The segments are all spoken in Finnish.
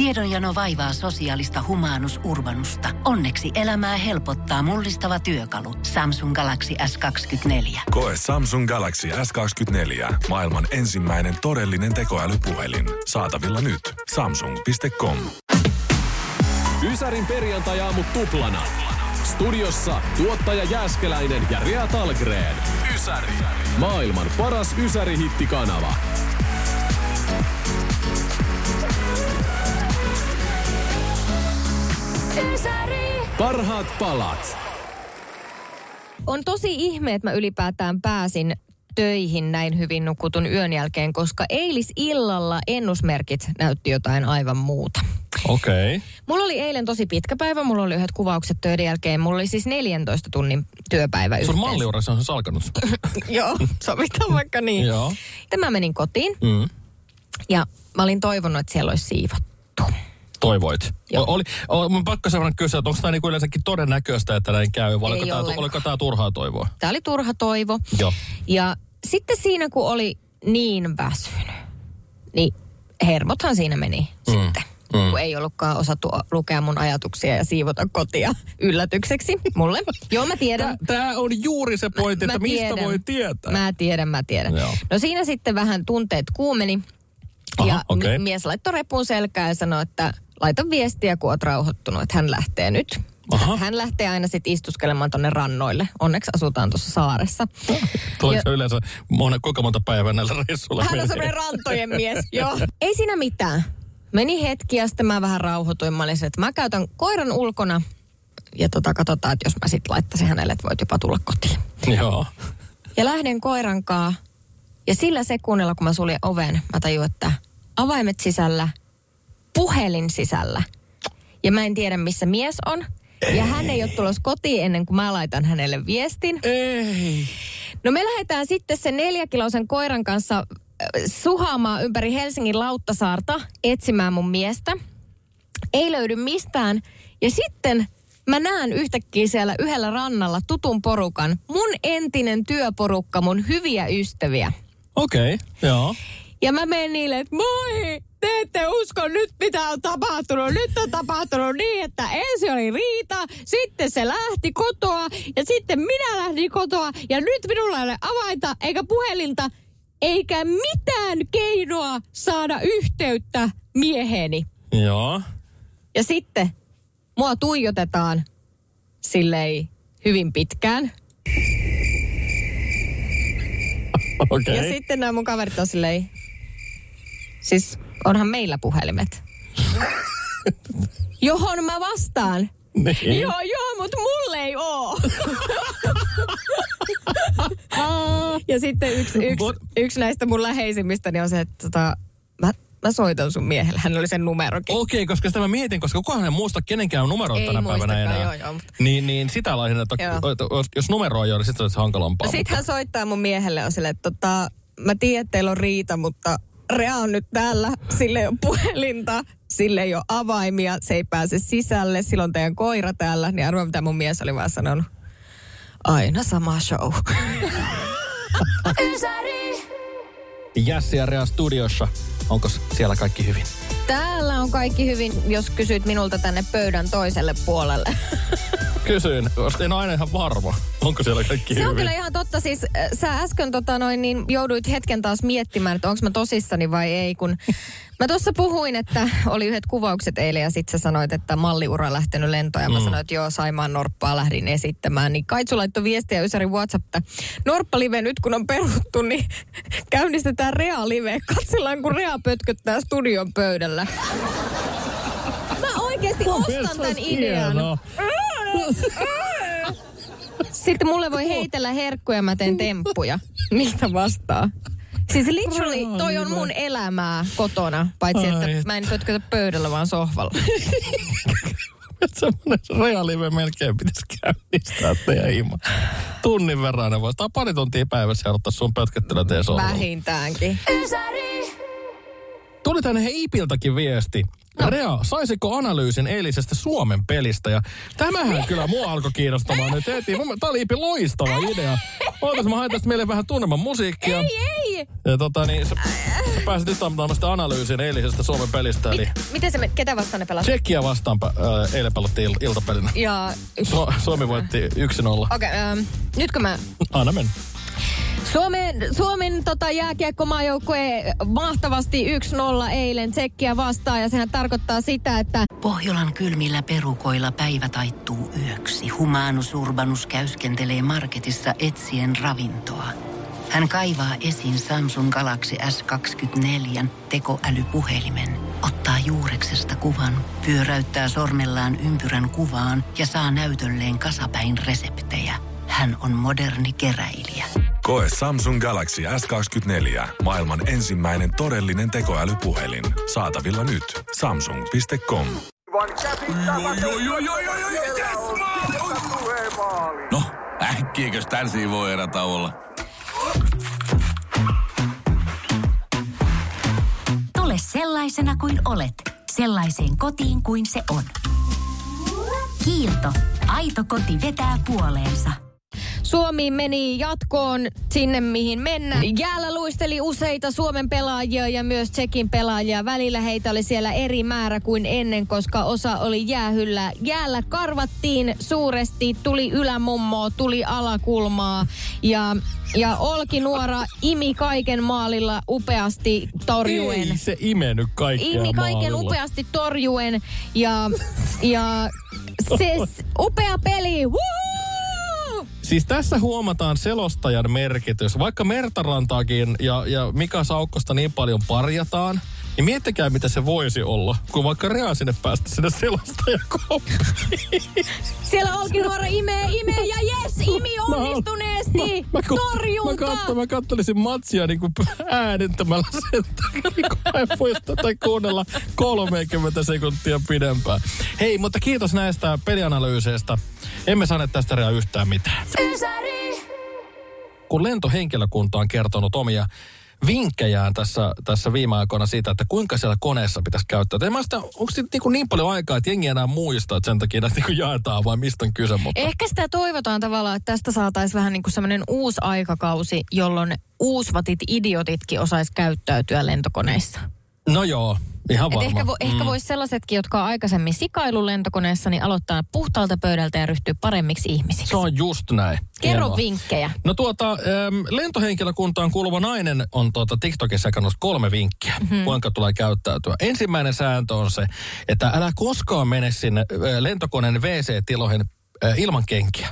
Tiedonjano vaivaa sosiaalista humanus urbanusta. Onneksi elämää helpottaa mullistava työkalu. Samsung Galaxy S24. Koe Samsung Galaxy S24. Maailman ensimmäinen todellinen tekoälypuhelin. Saatavilla nyt. Samsung.com. Ysärin perjantai-aamu tuplana. Studiossa tuottaja Jääskeläinen ja Rea Talgren. Ysäri. Maailman paras Ysäri-hittikanava. Parhaat palat. On tosi ihme, että mä ylipäätään pääsin töihin näin hyvin nukutun yön jälkeen, koska eilisillalla ennusmerkit näytti jotain aivan muuta. Okei. Okay. Mulla oli eilen tosi pitkä päivä, mulla oli yhdet kuvaukset töiden jälkeen. Mulla oli siis 14 tunnin työpäivä Sun malliurassa on se alkanut. Joo, sovitaan vaikka niin. Joo. Sitten mä menin kotiin Mm. ja mä olin toivonut, että siellä olisi siivottu. Toivoit. Joo. O, oli, o, mun pakko sellainen kysyä, että onko tämä niinku yleensäkin todennäköistä, että näin käy, vai oliko tämä, oliko tämä turhaa toivoa? Tämä oli turha toivo. Joo. Ja sitten siinä, kun oli niin väsynyt, niin hermothan siinä meni mm. sitten. Mm. Kun ei ollutkaan osattu lukea mun ajatuksia ja siivota kotia yllätykseksi mulle. Joo, mä tiedän. Tämä on juuri se pointti, että mistä voi tietää. Mä tiedän, mä tiedän. Joo. No siinä sitten vähän tunteet kuumeni. Aha, ja m- mies laittoi repun selkään ja sanoi, että laita viestiä, kun oot rauhoittunut, että hän lähtee nyt. Aha. Hän lähtee aina sitten istuskelemaan tonne rannoille. Onneksi asutaan tuossa saaressa. Tuleeko Ja- se yleensä, moni, kuinka monta päivää näillä reissuilla Hän on semmoinen rantojen mies, joo. Ei siinä mitään. Meni hetki ja sitten mä vähän rauhoituin. Mä olin se, että mä käytän koiran ulkona ja tota, katsotaan, että jos mä sitten laittaisin hänelle, että voit jopa tulla kotiin. Joo. Ja lähden koirankaa ja sillä sekunnilla, kun mä suljen oven, mä tajun, että avaimet sisällä, puhelin sisällä. Ja mä en tiedä, missä mies on. Ja hän ei ole tulossa kotiin ennen kuin mä laitan hänelle viestin. Ei. No me lähdetään sitten sen neljäkiloisen koiran kanssa äh, suhaamaan ympäri Helsingin Lauttasaarta etsimään mun miestä. Ei löydy mistään. Ja sitten mä näen yhtäkkiä siellä yhdellä rannalla tutun porukan. Mun entinen työporukka, mun hyviä ystäviä. Okei, okay, joo. Ja mä menen niille, että moi, te ette usko nyt mitä on tapahtunut. Nyt on tapahtunut niin, että ensin oli riita, sitten se lähti kotoa ja sitten minä lähdin kotoa. Ja nyt minulla ei ole avainta eikä puhelinta eikä mitään keinoa saada yhteyttä mieheeni. Joo. Ja sitten mua tuijotetaan silleen hyvin pitkään. Okei. Ja sitten nämä mun kaverit on silleen, siis onhan meillä puhelimet. Johon mä vastaan. Niin. Joo, joo, mutta mulle ei oo. ja sitten yksi, yksi, Mut- yksi näistä mun läheisimmistä niin on se, että tota, mä, mä soitan sun miehelle. Hän oli sen numerokin. Okei, koska sitä mä mietin, koska kukaan ei muista kenenkään numeroa Ei tänä päivänä enää. joo, joo, mutta- Niin, niin sitä laihin, että Joo. jos, numeroa ei ole, niin sitten olisi hankalampaa. No sit hän soittaa mun miehelle on silleen, että tota, mä tiedän, että teillä on riita, mutta Rea on nyt täällä, sille ei ole puhelinta, sille ei ole avaimia, se ei pääse sisälle, silloin on teidän koira täällä, niin arvoa mitä mun mies oli vaan sanonut. Aina sama show. Jässi ja Rea studiossa. Onko siellä kaikki hyvin? Täällä on kaikki hyvin, jos kysyt minulta tänne pöydän toiselle puolelle. Kysyin, koska en aina ihan varma. Onko siellä kaikki Se hyvin? on kyllä ihan totta. Siis äh, sä äsken tota noin, niin jouduit hetken taas miettimään, että onko mä tosissani vai ei, kun mä tuossa puhuin, että oli yhdet kuvaukset eilen ja sit sä sanoit, että malliura lähtenyt lentoon ja mä sanoin, että joo, Saimaan Norppaa lähdin esittämään. Niin Kaitsu laittoi viestiä Ysäri WhatsApp, että Norppa-live nyt kun on peruttu, niin käynnistetään Rea-live. Katsellaan, kun Rea pötköttää studion pöydällä. Mä oikeasti ostan tämän idean. Hienoa. Sitten mulle voi heitellä herkkuja, mä teen temppuja. Miltä vastaa? Siis literally toi on mun elämää kotona, paitsi Ai että mä en pötkötä pöydällä, vaan sohvalla. Semmoinen realive melkein pitäisi käynnistää teidän ilman. Tunnin verran ne voisi. Tai pari tuntia päivässä ja ottaa sun pötköttelyä teidän sohvalla. Vähintäänkin. Tuli tänne Eipiltäkin viesti. No. Rea, saisiko analyysin eilisestä Suomen pelistä? Ja tämähän kyllä mua alkoi kiinnostamaan nyt heti. Tää oli loistava idea. Ootas, mä hain tästä meille vähän tunneman musiikkia. Ei, ei! Ja tota niin, sä, sä pääsit nyt antamaan sitä analyysin eilisestä Suomen pelistä. Eli Miten se, me, ketä vastaan ne pelasivat? Tsekkiä vastaan äh, eilen pelattiin il- iltapelinä. Ja... Su- Suomi voitti 1-0. Okei, okay, ähm, nyt kun mä Anna mennä. Suomen, Suomen tota, jääkiekkomaajoukkue mahtavasti 1-0 eilen Tsekkiä vastaan ja sehän tarkoittaa sitä, että Pohjolan kylmillä perukoilla päivä taittuu yöksi. Humanus Urbanus käyskentelee marketissa etsien ravintoa. Hän kaivaa esiin Samsung Galaxy S24 tekoälypuhelimen, ottaa juureksesta kuvan, pyöräyttää sormellaan ympyrän kuvaan ja saa näytölleen kasapäin reseptejä. Hän on moderni keräilijä. Koe Samsung Galaxy S24. Maailman ensimmäinen todellinen tekoälypuhelin. Saatavilla nyt. Samsung.com. No, äkkiäkös tän voi erä olla? Tule sellaisena kuin olet, sellaiseen kotiin kuin se on. Kiilto. Aito koti vetää puoleensa. Suomi meni jatkoon sinne, mihin mennään. Jäällä luisteli useita Suomen pelaajia ja myös Tsekin pelaajia. Välillä heitä oli siellä eri määrä kuin ennen, koska osa oli jäähyllä. Jäällä karvattiin suuresti, tuli ylämummoa, tuli alakulmaa ja, ja Olki Nuora imi kaiken maalilla upeasti torjuen. Ei se imennyt kaikkea Imi kaiken maalilla. upeasti torjuen ja, ja se upea peli. Woohoo! Siis tässä huomataan selostajan merkitys. Vaikka Mertarantaakin ja, ja Mika Saukkosta niin paljon parjataan, niin miettikää mitä se voisi olla, kun vaikka Rea sinne päästä sinne selostajakoppiin. Siellä onkin nuora imee, imee ja jes, imi onnistuneesti. Mä, kun- Torjunta. Mä, katso, mä kattelisin matsia niin kuin äänittämällä sen takia, kun mä en voi tätä kuunnella 30 sekuntia pidempään. Hei, mutta kiitos näistä pelianalyyseistä. Emme saaneet tästä Rea yhtään mitään. kun lentohenkilökunta on kertonut omia vinkkejään tässä, tässä viime aikoina siitä, että kuinka siellä koneessa pitäisi käyttää. En mä sitä, onko siitä niin, niin paljon aikaa, että jengi enää muista, että sen takia näitä niin jaetaan vai mistä on kyse. Mutta Ehkä sitä toivotaan tavallaan, että tästä saataisiin vähän niin kuin semmoinen uusi aikakausi, jolloin uusvatit idiotitkin osais käyttäytyä lentokoneissa. no joo, ihan Et varma. ehkä, vo, ehkä voisi sellaisetkin, jotka on aikaisemmin sikailu lentokoneessa, niin aloittaa puhtaalta pöydältä ja ryhtyy paremmiksi ihmisiksi. Se on just näin. Kerro Hienoa. vinkkejä. No tuota, ähm, lentohenkilökuntaan kuuluva nainen on tuota TikTokissa jakanut kolme vinkkiä, Mhm. mm-hmm. kuinka tulee käyttäytyä. Ensimmäinen sääntö on se, että älä koskaan mene sinne äh, lentokoneen WC-tiloihin äh, ilman kenkiä.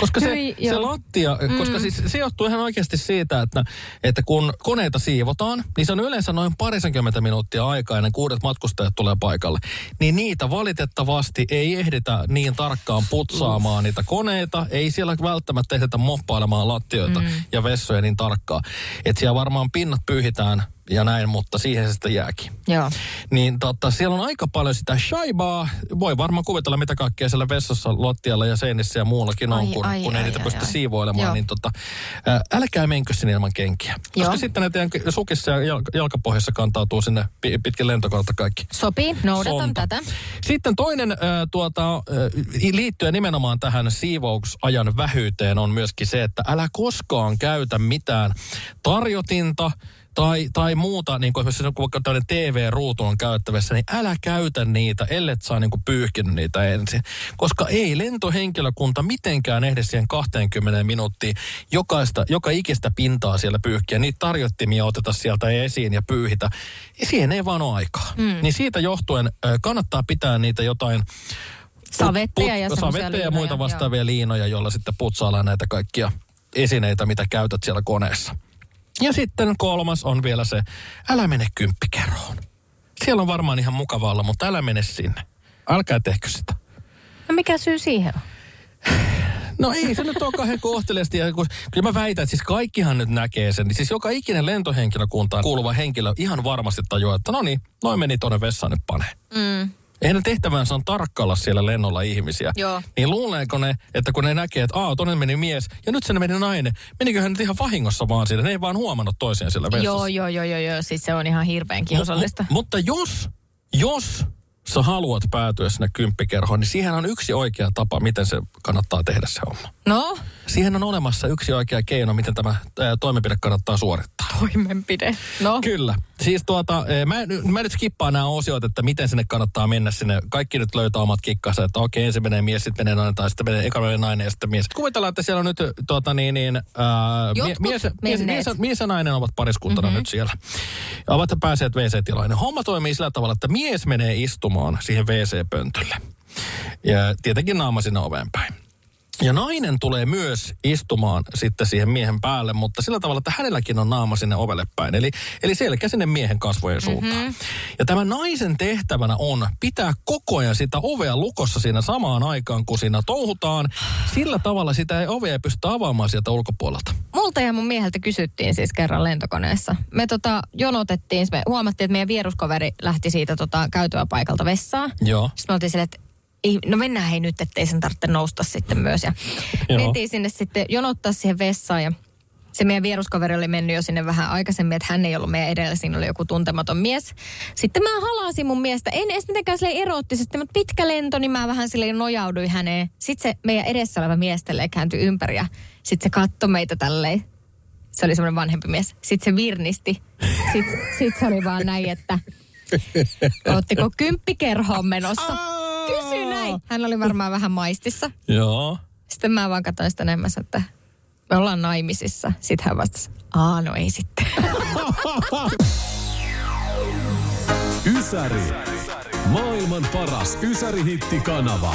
Koska se, Hyi, se lattia, mm. koska siis se johtuu ihan oikeasti siitä, että, että kun koneita siivotaan, niin se on yleensä noin parisenkymmentä minuuttia aikaa ennen kuin uudet matkustajat tulee paikalle. Niin niitä valitettavasti ei ehditä niin tarkkaan putsaamaan niitä koneita. Ei siellä välttämättä ehditä moppailemaan lattioita mm. ja vessoja niin tarkkaan. Että siellä varmaan pinnat pyyhitään ja näin, mutta siihen se sitten jääkin. Joo. Niin tota, siellä on aika paljon sitä shaibaa. Voi varmaan kuvitella, mitä kaikkea siellä vessassa, lattialla ja seinissä ja muullakin on, Ai, kun, ai, kun ei ai, niitä ai, pysty ai. siivoilemaan. Joo. Niin tota, ää, älkää menkö sinne ilman kenkiä. Koska Joo. sitten ne teidän sukissa ja jalka, jalkapohjassa kantautuu sinne pi- pitkin lentokoneelta kaikki. Sopii, noudatan sonta. tätä. Sitten toinen äh, tuota, äh, liittyen nimenomaan tähän siivousajan vähyyteen on myöskin se, että älä koskaan käytä mitään tarjotinta tai, tai muuta, niin kuin esimerkiksi kun vaikka tämmöinen TV-ruutu on käyttävissä, niin älä käytä niitä, ellet saa niin kuin pyyhkinyt niitä ensin. Koska ei lentohenkilökunta mitenkään ehdi siihen 20 minuuttiin jokaista, joka ikistä pintaa siellä pyyhkiä. Niitä tarjottimia oteta sieltä esiin ja pyyhitä. Ja siihen ei vaan ole aikaa. Mm. Niin siitä johtuen kannattaa pitää niitä jotain Savetteja ja semmoisia savetteja ja liinoja, muita joo. vastaavia liinoja, joilla sitten putsaillaan näitä kaikkia esineitä, mitä käytät siellä koneessa. Ja sitten kolmas on vielä se, älä mene kymppikerroon. Siellä on varmaan ihan mukava olla, mutta älä mene sinne. Älkää tehkö sitä. No mikä syy siihen on? No ei se nyt ole kauhean kohteliasti. Ja kun, kyllä mä väitän, että siis kaikkihan nyt näkee sen. Siis joka ikinen lentohenkilökuntaan kuuluva henkilö ihan varmasti tajuaa, että no niin, noin meni tuonne vessaan nyt pane. Mm. Ne tehtävänsä on tarkkailla siellä lennolla ihmisiä. Joo. Niin luuleeko ne, että kun ne näkee, että aa, tonne meni mies ja nyt sinne meni nainen. Meniköhän nyt ihan vahingossa vaan siinä. Ne ei vaan huomannut toisiaan siellä vessassa. Joo, joo, joo, joo, joo. Siis se on ihan hirveän kiusallista. Mu- mu- mutta jos, jos sä haluat päätyä sinne kymppikerhoon, niin siihen on yksi oikea tapa, miten se kannattaa tehdä se homma. No, siihen on olemassa yksi oikea keino, miten tämä ää, toimenpide kannattaa suorittaa. Toimenpide. No. Kyllä. Siis tuota, mä, mä nyt skippaan nämä osiot, että miten sinne kannattaa mennä sinne. Kaikki nyt löytää omat kikkansa, että okei, ensin menee mies, sitten menee nainen, tai sitten menee eka menee nainen ja sitten mies. Kuvitellaan, että siellä on nyt tuota, niin, niin, ää, mie, mies, mies, mies, mies, ja nainen ovat pariskuntana mm-hmm. nyt siellä. Ja ovat päässeet WC-tilaan. Homma toimii sillä tavalla, että mies menee istumaan siihen WC-pöntölle. Ja tietenkin naama sinne oveen päin. Ja nainen tulee myös istumaan sitten siihen miehen päälle, mutta sillä tavalla, että hänelläkin on naama sinne ovelle päin. Eli, eli selkä sinne miehen kasvojen suuntaan. Mm-hmm. Ja tämä naisen tehtävänä on pitää koko ajan sitä ovea lukossa siinä samaan aikaan, kun siinä touhutaan. Sillä tavalla sitä ei ovea ei pysty avaamaan sieltä ulkopuolelta. Multa ja mun mieheltä kysyttiin siis kerran lentokoneessa. Me tota, jonotettiin, me huomattiin, että meidän vieruskoveri lähti siitä tota, käytyä paikalta vessaan. Joo. Sitten me oltiin silleen, että ei, no mennään hei nyt, ettei sen tarvitse nousta sitten myös. Ja mentiin sinne sitten jonottaa siihen vessaan ja se meidän vieruskaveri oli mennyt jo sinne vähän aikaisemmin, että hän ei ollut meidän edellä, siinä oli joku tuntematon mies. Sitten mä halasin mun miestä, en edes mitenkään sille eroottisesti, mutta pitkä lento, niin mä vähän sille nojauduin häneen. Sitten se meidän edessä oleva mies kääntyi ympäri ja sitten se katsoi meitä tälleen. Se oli semmoinen vanhempi mies. Sitten se virnisti. Sitten sit se oli vaan näin, että ootteko kymppikerhoon menossa? Näin. Hän oli varmaan vähän maistissa. Joo. Sitten mä vaan katsoin sitä enemmän, että me ollaan naimisissa. Sitten hän vastasi, aa no ei sitten. Ysäri. Maailman paras Ysäri-hittikanava.